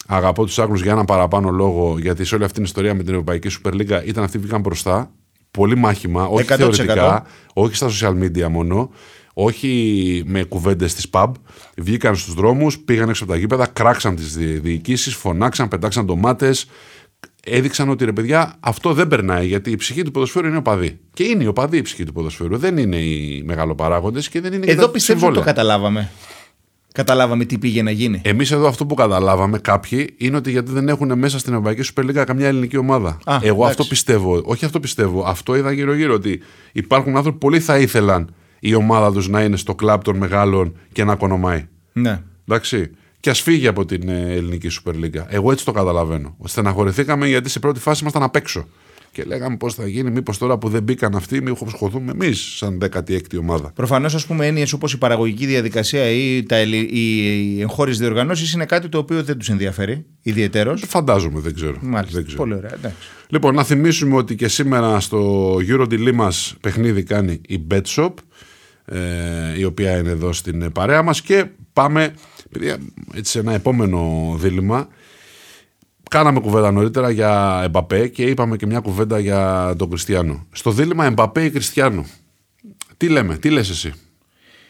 αγαπώ τους Άγγλους για έναν παραπάνω λόγο, γιατί σε όλη αυτή την ιστορία με την Ευρωπαϊκή Super League ήταν αυτοί που βγήκαν μπροστά. Πολύ μάχημα, όχι 100%. θεωρητικά, όχι στα social media μόνο, όχι με κουβέντες της pub. Βγήκαν στους δρόμους, πήγαν έξω από τα γήπεδα, κράξαν τις διοικήσεις, φωνάξαν, πετάξαν ντομάτες. Έδειξαν ότι ρε παιδιά αυτό δεν περνάει γιατί η ψυχή του ποδοσφαίρου είναι οπαδή. Και είναι η οπαδή η ψυχή του ποδοσφαίρου. Δεν είναι οι μεγαλοπαράγοντες και δεν είναι και Εδώ τα πιστεύω ότι το συμβόλαια. καταλάβαμε. Καταλάβαμε τι πήγε να γίνει. Εμείς εδώ αυτό που καταλάβαμε κάποιοι είναι ότι γιατί δεν έχουν μέσα στην Ευρωπαϊκή Super League καμιά ελληνική ομάδα. Α, Εγώ εντάξει. αυτό πιστεύω. Όχι αυτό πιστεύω. Αυτό είδα γύρω-γύρω. Ότι υπάρχουν άνθρωποι που πολύ θα ήθελαν η ομάδα τους να είναι στο κλαμπ των μεγάλων και να κονομάει. Ναι. Εντάξει. Και ας φύγει από την ε, ελληνική Super League. Εγώ έτσι το καταλαβαίνω. Ότι στεναχωρηθήκαμε γιατί σε πρώτη φάση ήμασταν απ' έξω. Και λέγαμε πώς θα γίνει, μήπως τώρα που δεν μπήκαν αυτοί, μήπως σχοθούμε εμείς σαν 16η ομάδα. Προφανώς, ας πούμε, έννοιες όπως η παραγωγική διαδικασία ή τα, ελλη- οι, οι εγχώριες διοργανώσεις είναι κάτι το οποίο δεν τους ενδιαφέρει ιδιαιτέρως. Φαντάζομαι, δεν ξέρω. Μάλιστα. Δεν ξέρω. Πολύ ωραία. εντάξει. Λοιπόν, να θυμίσουμε ότι και σήμερα στο Euro μας παιχνίδι κάνει η BetShop, ε, η οποία είναι εδώ στην παρέα μας και πάμε παιδιά, έτσι, σε ένα επόμενο δίλημα. Κάναμε κουβέντα νωρίτερα για Εμπαπέ και είπαμε και μια κουβέντα για τον Κριστιανό. Στο δίλημα Εμπαπέ ή Κριστιανό. Τι λέμε, τι λες εσύ;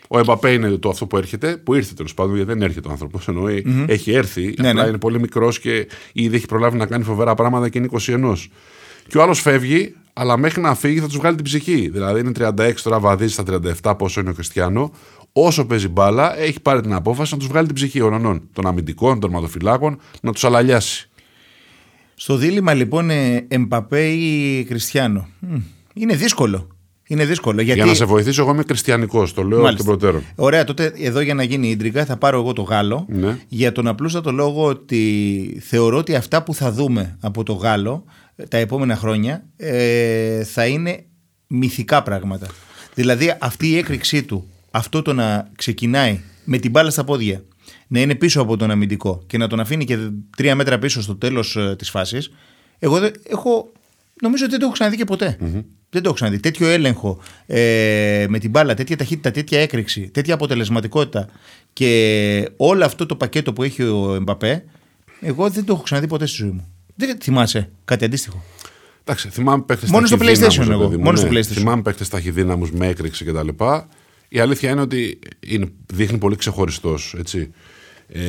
Ο Εμπαπέ είναι το αυτό που έρχεται, που ήρθε τέλος πάντων, γιατί δεν έρχεται ο άνθρωπος. Εννοεί, έχει έρθει, Ναι, απλά ναι. είναι πολύ μικρός και ήδη έχει προλάβει να κάνει φοβερά πράγματα και είναι 21. Και ο άλλος φεύγει, αλλά μέχρι να φύγει θα τους βγάλει την ψυχή. Δηλαδή είναι 36, τώρα βαδίζει στα 37 πόσο είναι ο Κριστιανό. Όσο παίζει μπάλα, έχει πάρει την απόφαση να τους βγάλει την ψυχή ορανών. Των αμυντικών, των ματοφυλάκων, να τους αλαλιάσει. Στο δίλημα λοιπόν ε, Εμπαπέ ή Κριστιανό. Μμ, Είναι δύσκολο. Είναι δύσκολο. Γιατί... Για να σε βοηθήσω, εγώ είμαι χριστιανικό, το λέω εκ Μάλιστα. των προτέρων. Ωραία, τότε εδώ για να γίνει ίντρικα θα πάρω εγώ το Γάλλο. Ναι. Για τον απλούστατο λόγο ότι θεωρώ ότι αυτά που θα δούμε από το Γάλλο ε, τα επόμενα χρόνια ε, θα είναι μυθικά πράγματα. Δηλαδή αυτή η έκρηξή του, αυτό το να ξεκινάει με την μπάλα στα πόδια, να είναι πίσω από τον αμυντικό και να τον αφήνει και τρία μέτρα πίσω στο τέλος ε, της φάσης, εγώ δεν- έχω, νομίζω ότι δεν το έχω ξαναδεί και ποτε Δεν το έχω ξαναδεί. Τέτοιο έλεγχο ε, με την μπάλα, τέτοια ταχύτητα, τέτοια έκρηξη, τέτοια αποτελεσματικότητα και όλο αυτό το πακέτο που έχει ο Εμπαπέ, εγώ δεν το έχω ξαναδεί ποτέ στη ζωή μου. Δεν θυμάσαι κάτι αντίστοιχο; Εντάξει, θυμάμαι παίχτε Μόνο στο PlayStation εγώ. Μόνο στο ναι. PlayStation. Θυμάμαι παίχτε ταχυδύναμους με έκρηξη κτλ. Η αλήθεια είναι ότι είναι, δείχνει πολύ ξεχωριστός. Ε,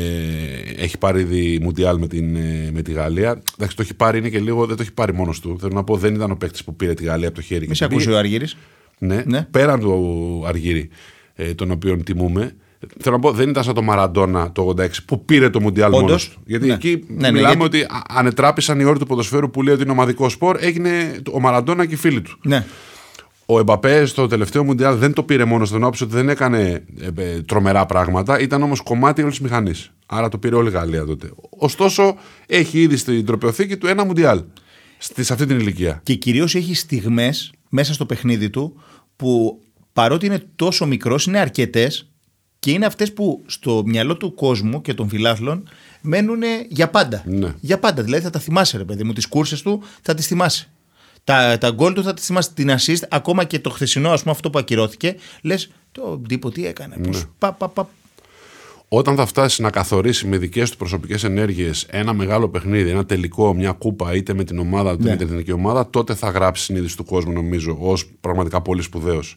έχει πάρει ήδη Μουντιάλ με, την, ε, με τη Γαλλία. Εντάξει, το έχει πάρει είναι και λίγο, δεν το έχει πάρει μόνος του. Θέλω να πω, δεν ήταν ο παίκτης που πήρε τη Γαλλία από το χέρι. Μη σε ακούσει ο Αργύρης. Ναι, Ναι. πέραν του Αργύρη, ε, τον οποίον τιμούμε. Θέλω να πω, δεν ήταν σαν το Μαραντόνα το 86 που πήρε το Μουντιάλ Όντως. μόνος του. Γιατί Ναι. εκεί Ναι, ναι, μιλάμε γιατί- ότι α- ανετράπησαν οι όροι του ποδοσφαίρου που λέει ότι είναι ομαδικός σπορ. Έγινε ο Μαραντόνα και οι φίλοι του. Ναι. Ο Εμπαπέ στο τελευταίο Μουντιάλ δεν το πήρε μόνο στον άποψη ότι δεν έκανε ε, ε, τρομερά πράγματα, ήταν όμως κομμάτι όλης της μηχανής. Άρα το πήρε όλη η Γαλλία τότε. Ωστόσο, έχει ήδη στην τροπιοθήκη του ένα Μουντιάλ στη, σε αυτή την ηλικία. Και κυρίως έχει στιγμές μέσα στο παιχνίδι του που παρότι είναι τόσο μικρός, είναι αρκετές και είναι αυτές που στο μυαλό του κόσμου και των φιλάθλων μένουν για πάντα. Ναι. Για πάντα. Δηλαδή θα τα θυμάσαι, ρε παιδί μου. Τις κούρσες του θα τις θυμάσαι. Τα, τα γκολ του θα τις θυμάσαι. Την assist, ακόμα και το χθεσινό, ας πούμε, αυτό που ακυρώθηκε, λες το τύπο τι έκανε. Πώς, πα, πα, πα. Όταν θα φτάσει να καθορίσει με δικές του προσωπικές ενέργειες ένα μεγάλο παιχνίδι, ένα τελικό, μια κούπα, είτε με την ομάδα είτε Ναι. με την εθνική ομάδα, τότε θα γράψει συνείδηση του κόσμου, νομίζω, ως πραγματικά πολύ σπουδαίος.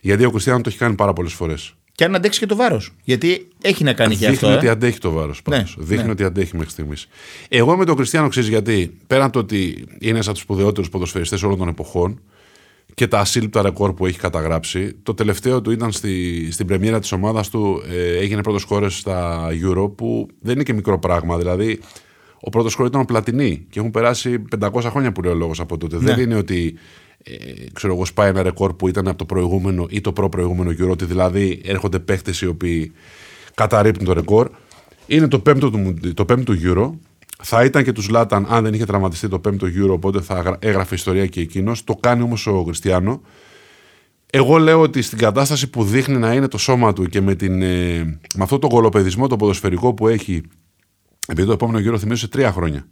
Γιατί ο Κριστιανό το έχει κάνει πάρα πολλές φορές. Και αν αντέξει και το βάρος. Γιατί έχει να κάνει και Δείχνει αυτό. ότι ε. αντέχει το βάρος. Ναι, Δείχνει ναι. ότι αντέχει μέχρι στιγμής. Εγώ με τον Κριστιανό ξέρεις γιατί. Πέραν το ότι είναι ένας από τους σπουδαιότερους ποδοσφαιριστές όλων των εποχών και τα ασύλληπτα ρεκόρ που έχει καταγράψει, το τελευταίο του ήταν στη, στην πρεμιέρα της ομάδας του. Ε, έγινε πρώτος χώρος στα Euro, που δεν είναι και μικρό πράγμα. Δηλαδή, ο πρώτος χώρος ήταν ο Πλατινί και έχουν περάσει 500 χρόνια που λέει ο λόγος από τότε. Ναι. Δεν είναι ότι ε, ξέρω εγώ, σπάει ένα ρεκόρ που ήταν από το προηγούμενο ή το προ-προηγούμενο Euro, ότι δηλαδή έρχονται παίχτε οι οποίοι καταρρύπτουν το ρεκόρ. Είναι το πέμπτο, του, το πέμπτο Euro. Θα ήταν και του Λάταν αν δεν είχε τραυματιστεί το πέμπτο Euro, οπότε θα γρα- έγραφε ιστορία και εκείνος. Το κάνει όμως ο Κριστιανό. Εγώ λέω ότι στην κατάσταση που δείχνει να είναι το σώμα του και με, την, ε, με αυτό το γολοπεδισμό το ποδοσφαιρικό που έχει, επειδή το επόμενο γύρο θυμίζω σε τρία χρόνια.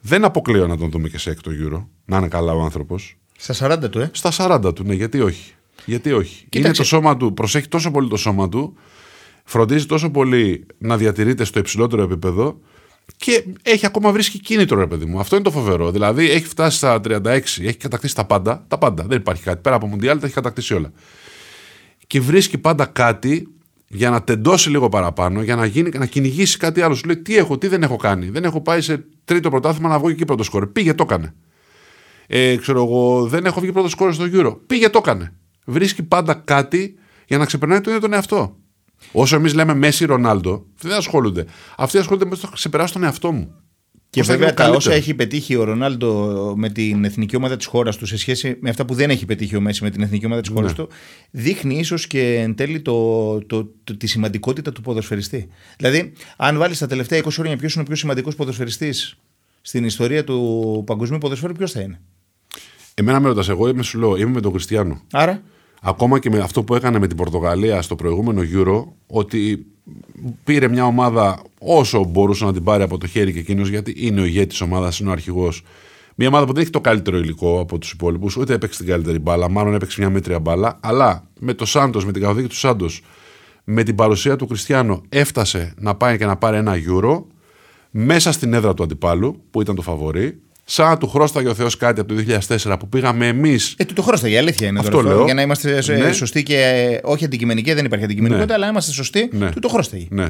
Δεν αποκλείω να τον δούμε και σε έκτο γύρο, να είναι καλά ο άνθρωπος. Στα 40 του, ε. Στα 40 του, ναι, γιατί όχι. Γιατί όχι. Είναι Κοίταξε. το σώμα του, προσέχει τόσο πολύ το σώμα του, φροντίζει τόσο πολύ να διατηρείται στο υψηλότερο επίπεδο και έχει ακόμα βρίσκει κίνητρο, ρε παιδί μου. Αυτό είναι το φοβερό. Δηλαδή έχει φτάσει στα 36, έχει κατακτήσει τα πάντα. Τα πάντα. Δεν υπάρχει κάτι. Πέρα από Μουντιάλ τα έχει κατακτήσει όλα. Και βρίσκει πάντα κάτι για να τεντώσει λίγο παραπάνω, για να, γίνει, να κυνηγήσει κάτι άλλο. Σου λέει τι έχω, τι δεν έχω κάνει. Δεν έχω πάει σε τρίτο πρωτάθλημα να βγω και εκεί πρώτο σκόρ. Πήγε, το έκανε. Ε, ξέρω εγώ, δεν έχω βγει πρώτο σκόρ στο γύρο. Πήγε, το έκανε. Βρίσκει πάντα κάτι για να ξεπερνάει τον ίδιο τον εαυτό. Όσο εμείς λέμε Μέση Ρονάλντο, αυτοί δεν ασχολούνται. Αυτοί ασχολούνται με το να ξεπεράσω τον εαυτό μου. Και Πώς θα βέβαια γίνω τα όσα καλύτερος. έχει πετύχει ο Ρονάλντο με την εθνική ομάδα της χώρας του σε σχέση με αυτά που δεν έχει πετύχει ο Μέση με την εθνική ομάδα της χώρας Ναι. του, δείχνει ίσως και εν τέλει το, το, το- τη σημαντικότητα του ποδοσφαιριστή. Δηλαδή, αν βάλεις τα τελευταία 20 χρόνια ποιος είναι ο πιο σημαντικός ποδοσφαιριστής στην ιστορία του παγκοσμίου ποδοσφαίρου, ποιος θα είναι; Εμένα με ρωτάς, εγώ είμαι, σου λέω, είμαι με τον Κριστιανό. Άρα, Ακόμα και με αυτό που έκανε με την Πορτογαλία στο προηγούμενο Euro, ότι πήρε μια ομάδα όσο μπορούσε να την πάρει από το χέρι και εκείνος, γιατί είναι ο ηγέτης της ομάδας, είναι ο αρχηγός. Μια ομάδα που δεν έχει το καλύτερο υλικό από τους υπόλοιπους, ούτε έπαιξε την καλύτερη μπάλα, μάλλον έπαιξε μια μέτρια μπάλα. Αλλά με το Σάντος, με την καθοδήγη του Σάντος, με την παρουσία του Κριστιανό, έφτασε να πάει και να πάρει ένα Euro μέσα στην έδρα του αντιπάλου, που ήταν το φαβορή. Σαν να του χρώσταγε ο Θεός κάτι από το 2004 που πήγαμε εμείς ε, του το χρώσταγε, η αλήθεια είναι. Αυτό τώρα αυτό, λέω. Για να είμαστε ε, Ναι. σωστοί και ε, όχι αντικειμενικοί, δεν υπάρχει αντικειμενικότητα, αλλά να είμαστε σωστοί, Ναι. του το χρώσταγε. Ναι.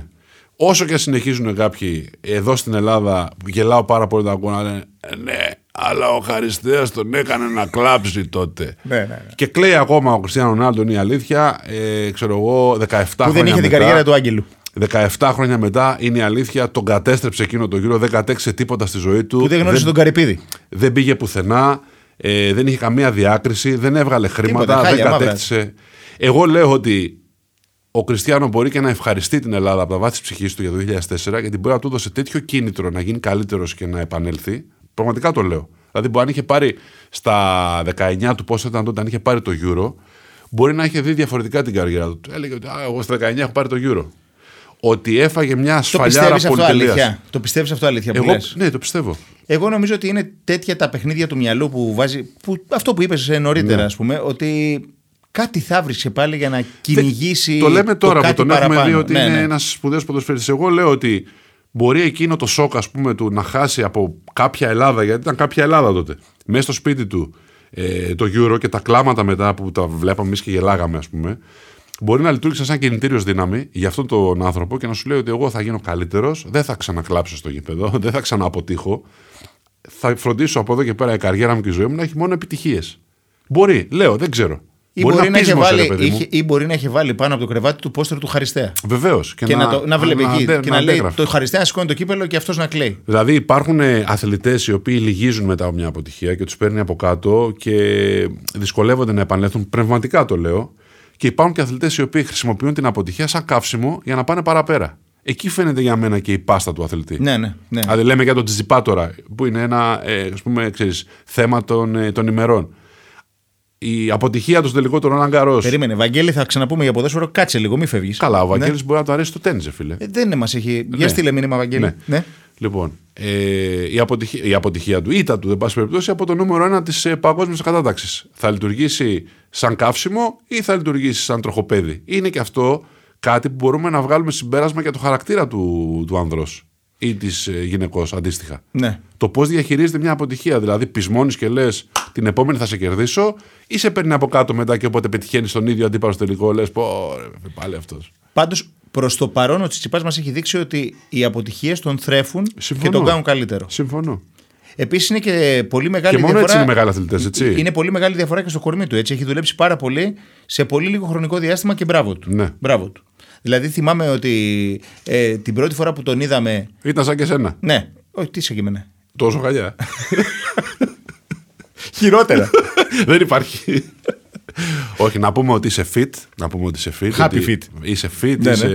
Όσο και συνεχίζουν κάποιοι εδώ στην Ελλάδα, γελάω πάρα πολύ να ακούω να λένε «Ε, Ναι, αλλά ο Χαριστέας τον έκανε να κλάψει τότε. Ναι, ναι, ναι. Και κλαίει ακόμα ο Κριστιανό Ρονάλντο, είναι η αλήθεια. Ε, ξέρω εγώ, 17 Που χρόνια δεν είχε την μετά, καριέρα του Άγγελου. 17 χρόνια μετά είναι η αλήθεια, τον κατέστρεψε εκείνο το γύρο, δεν κατέξε τίποτα στη ζωή του. Που δεν γνώρισε τον Καρυπίδη. δεν πήγε πουθενά, ε, δεν είχε καμία διάκριση, δεν έβγαλε χρήματα, Τίποτα, χάλια, δεν μαύρα. κατέκτησε. Εγώ λέω ότι ο Κριστιανό μπορεί και να ευχαριστεί την Ελλάδα από τα βάθη της ψυχής του για το 2004, γιατί μπορεί να του δώσει τέτοιο κίνητρο να γίνει καλύτερος και να επανέλθει. Πραγματικά το λέω. Δηλαδή, μπορεί αν είχε πάρει στα 19 του, πόσο ήταν τότε, αν είχε πάρει το Euro, μπορεί να είχε δει διαφορετικά την καριέρα του. Έλεγε ότι «Α, εγώ στα 19 έχω πάρει το Euro. Ότι έφαγε μια Το σφαλιάρα πιστεύεις αυτό πολυτελείας. αλήθεια; Το πιστεύεις αυτό αλήθεια που Εγώ, λες; ναι, το πιστεύω. Εγώ νομίζω ότι είναι τέτοια τα παιχνίδια του μυαλού που βάζει. Που, αυτό που είπες νωρίτερα, Ναι. ας πούμε, ότι κάτι θα βρει πάλι για να κυνηγήσει. Το λέμε τώρα που κάτι τον έχουμε παραπάνω. δει ότι Ναι, είναι ναι. ένας σπουδαίος ποδοσφαιριστής. Εγώ λέω ότι μπορεί εκείνο το σοκ, ας πούμε, του να χάσει από κάποια Ελλάδα, γιατί ήταν κάποια Ελλάδα τότε, μέσα στο σπίτι του ε, το Euro και τα κλάματα μετά που τα βλέπαμε εμείς και γελάγαμε, ας πούμε, μπορεί να λειτουργήσει σαν κινητήριος δύναμη για αυτόν τον άνθρωπο και να σου λέει ότι εγώ θα γίνω καλύτερος, δεν θα ξανακλάψω στο γήπεδο, δεν θα ξανααποτύχω. Θα φροντίσω από εδώ και πέρα η καριέρα μου και η ζωή μου να έχει μόνο επιτυχίες. Μπορεί, λέω, δεν ξέρω. Ή μπορεί, να είχε πείσμωσε, ρε βάλει, παιδί μου. είχε- ή μπορεί να έχει βάλει πάνω από το κρεβάτι του πόστερ του Χαριστέα. Βεβαίως. Και, να, το, να βλέπει εκεί. αντε- και να, λέει αντέγραφε. το Χαριστέα να σηκώνει το κύπελο και αυτός να κλαίει. Δηλαδή υπάρχουν αθλητές οι οποίοι λυγίζουν μετά από μια αποτυχία και τους παίρνει από κάτω και δυσκολεύονται να επανέλθουν. Πνευματικά το λέω. Και υπάρχουν και αθλητές οι οποίοι χρησιμοποιούν την αποτυχία σαν καύσιμο για να πάνε παραπέρα. Εκεί φαίνεται για μένα και η πάστα του αθλητή. Ναι, ναι. ναι. Δηλαδή λέμε για τον Τζιπά τώρα, που είναι ένα ε, ας πούμε, ξέρεις, θέμα των, ε, των ημερών. Η αποτυχία τους στο τελικό του Ρολάν Γκαρός. Περίμενε, Βαγγέλη, θα ξαναπούμε για ποδόσφαιρο. Κάτσε λίγο, μη φεύγεις. Καλά, ο Βαγγέλης μπορεί να του αρέσει το τέννις, ρε φίλε. Ε, δεν μας έχει. Για στείλε μήνυμα, Βαγγέλη. Ναι. Ναι. Λοιπόν, ε, η, αποτυχία, η αποτυχία του, η ήττα του, δεν πάση περιπτώσει, από το νούμερο ένα της ε, παγκόσμιας κατάταξης. Θα λειτουργήσει σαν καύσιμο ή θα λειτουργήσει σαν τροχοπέδι; Είναι και αυτό κάτι που μπορούμε να βγάλουμε συμπέρασμα για το χαρακτήρα του, του άνδρος ή της ε, γυναικός αντίστοιχα. Ναι. Το πώς διαχειρίζεται μια αποτυχία. Δηλαδή, πεισμώνεις και λες την επόμενη θα σε κερδίσω, ή σε παίρνει από κάτω μετά και όποτε πετυχαίνεις τον ίδιο αντίπαλο στο τελικό, λες πω, ρε, πάλι αυτός. Πάντως, προς το παρόν, ο Τσιτσιπάς μας έχει δείξει ότι οι αποτυχίες τον θρέφουν Συμφωνώ. και τον κάνουν καλύτερο. Συμφωνώ. Επίσης, είναι και πολύ μεγάλη Και μόνο διαφορά. έτσι είναι μεγάλοι αθλητές, έτσι. Είναι πολύ μεγάλη διαφορά και στο κορμί του. Έτσι. Έχει δουλέψει πάρα πολύ σε πολύ λίγο χρονικό διάστημα και μπράβο του. Ναι. Μπράβο του. Δηλαδή, θυμάμαι ότι ε, την πρώτη φορά που τον είδαμε. Ήταν σαν και σένα. Ναι, όχι, τι είσαι και εμένα. Τόσο χαλιά. Χειρότερα. Δεν υπάρχει. Όχι, να πούμε ότι είσαι fit. Να πούμε ότι είσαι fit. Happy ότι fit. Είσαι fit. Ναι, είσαι,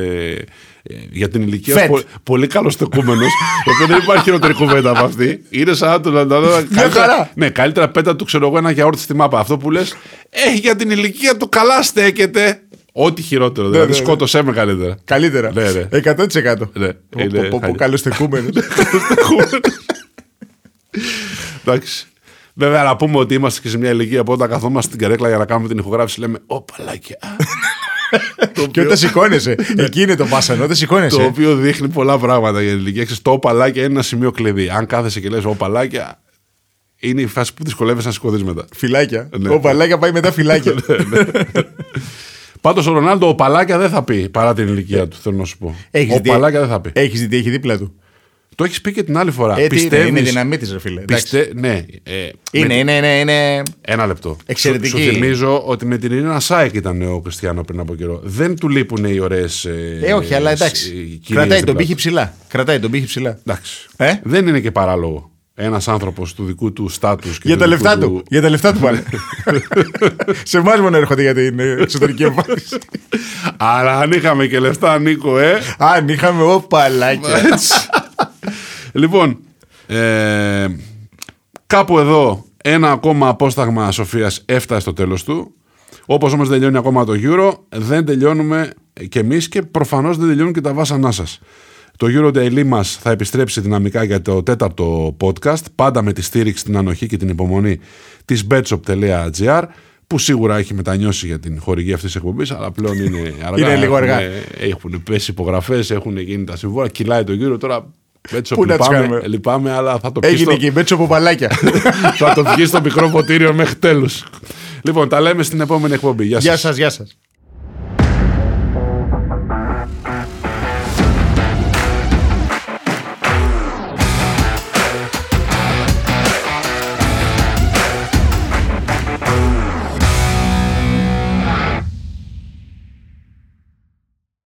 ε, για την ηλικία Fat. σου πο- πολύ καλός στεκούμενος. το οποίο δεν υπάρχει χειρότερη κουβέντα από αυτή. Είναι σαν να του να να- καλύτερα- χαρά. Ναι, καλύτερα πέτα του ξέρω εγώ ένα γιαούρτι στη μάπα. Αυτό που λες, ε, για την ηλικία του καλά στέκεται. Ό,τι χειρότερο. δηλαδή, ναι, ναι. σκότωσέ με καλύτερα. Καλύτερα. Ναι, ναι. 100%. Ναι, Πω, είναι πω, πω, χάλια. καλοστεκούμενος. Εντάξει. Βέβαια, να πούμε ότι είμαστε και σε μια ηλικία που όταν καθόμαστε στην καρέκλα για να κάνουμε την ηχογράφηση, λέμε Ω παλάκια. το, και οποίο, όταν σηκώνεσαι. Εκεί είναι το πάσανο, δεν το σηκώνεσαι. οποίο δείχνει πολλά πράγματα για την ηλικία. Ξέρεις, το παλάκια είναι ένα σημείο κλειδί. Αν κάθεσαι και λες Ω παλάκια, είναι η φάση που δυσκολεύεσαι να σηκωθείς μετά. Φυλάκια. Ναι. Ο Παλάκια πάει μετά φυλάκια. Πάντως ο Ρονάλντο, ο παλάκια δεν θα πει παρά την ηλικία του, θέλω να σου πω. Έχεις ο δει- παλάκια δεν θα πει. Έχεις δει τι έχει δίπλα του; Το έχεις πει και την άλλη φορά. Ε, τι είναι, Πιστεύεις- είναι δυναμή της, ρε φίλε. Εντάξει. Πιστε... Ναι, ε, Είναι, με- είναι, είναι, είναι. Ένα λεπτό. Εξαιρετική. Σου, σου θυμίζω ότι με την Ειρήνα Σάικ ήταν ο Κριστιανό πριν από καιρό. Δεν του λείπουν οι ωραίες. Ε, όχι, αλλά εντάξει. Κρατάει τον πύχη ψηλά. Κρατάει τον πύχη ψηλά. Εντάξει. Ε; Δεν είναι και παράλογο ένας άνθρωπος του δικού του στάτους. Για τα λεφτά του. Για τα λεφτά του πάλι. Σε εμάς μόνο έρχονται για την ε, εξωτερική εμφάνιση. Αλλά αν είχαμε και λεφτά, Νίκο, ε. Αν είχαμε ο παλάκια. Έτσι. λοιπόν, ε, κάπου εδώ ένα ακόμα απόσταγμα Σοφίας έφτασε στο τέλος του. Όπως όμως δεν τελειώνει ακόμα το Euro, δεν τελειώνουμε κι εμείς και προφανώς δεν τελειώνουν και τα βάσανά σας. Το Euro Daily μας θα επιστρέψει δυναμικά για το τέταρτο podcast, πάντα με τη στήριξη, την ανοχή και την υπομονή της betshop.gr που σίγουρα έχει μετανιώσει για την χορηγία αυτής της εκπομπής, αλλά πλέον είναι αργά. Είναι λίγο αργά. Έχουν- Έχουν πέσει υπογραφές, έχουν γίνει τα συμβόλαια, κυλάει το Euro τώρα. Betshop Πού να τους λυπάμαι, κάνουμε; λυπάμαι, αλλά θα το πει Έγινε στο, και η Μπέτσο από παλάκια. θα το βγει στο μικρό ποτήριο μέχρι τέλους. Λοιπόν, τα λέμε στην επόμενη εκπομπή. Γεια σας. Γεια σας, γεια σας.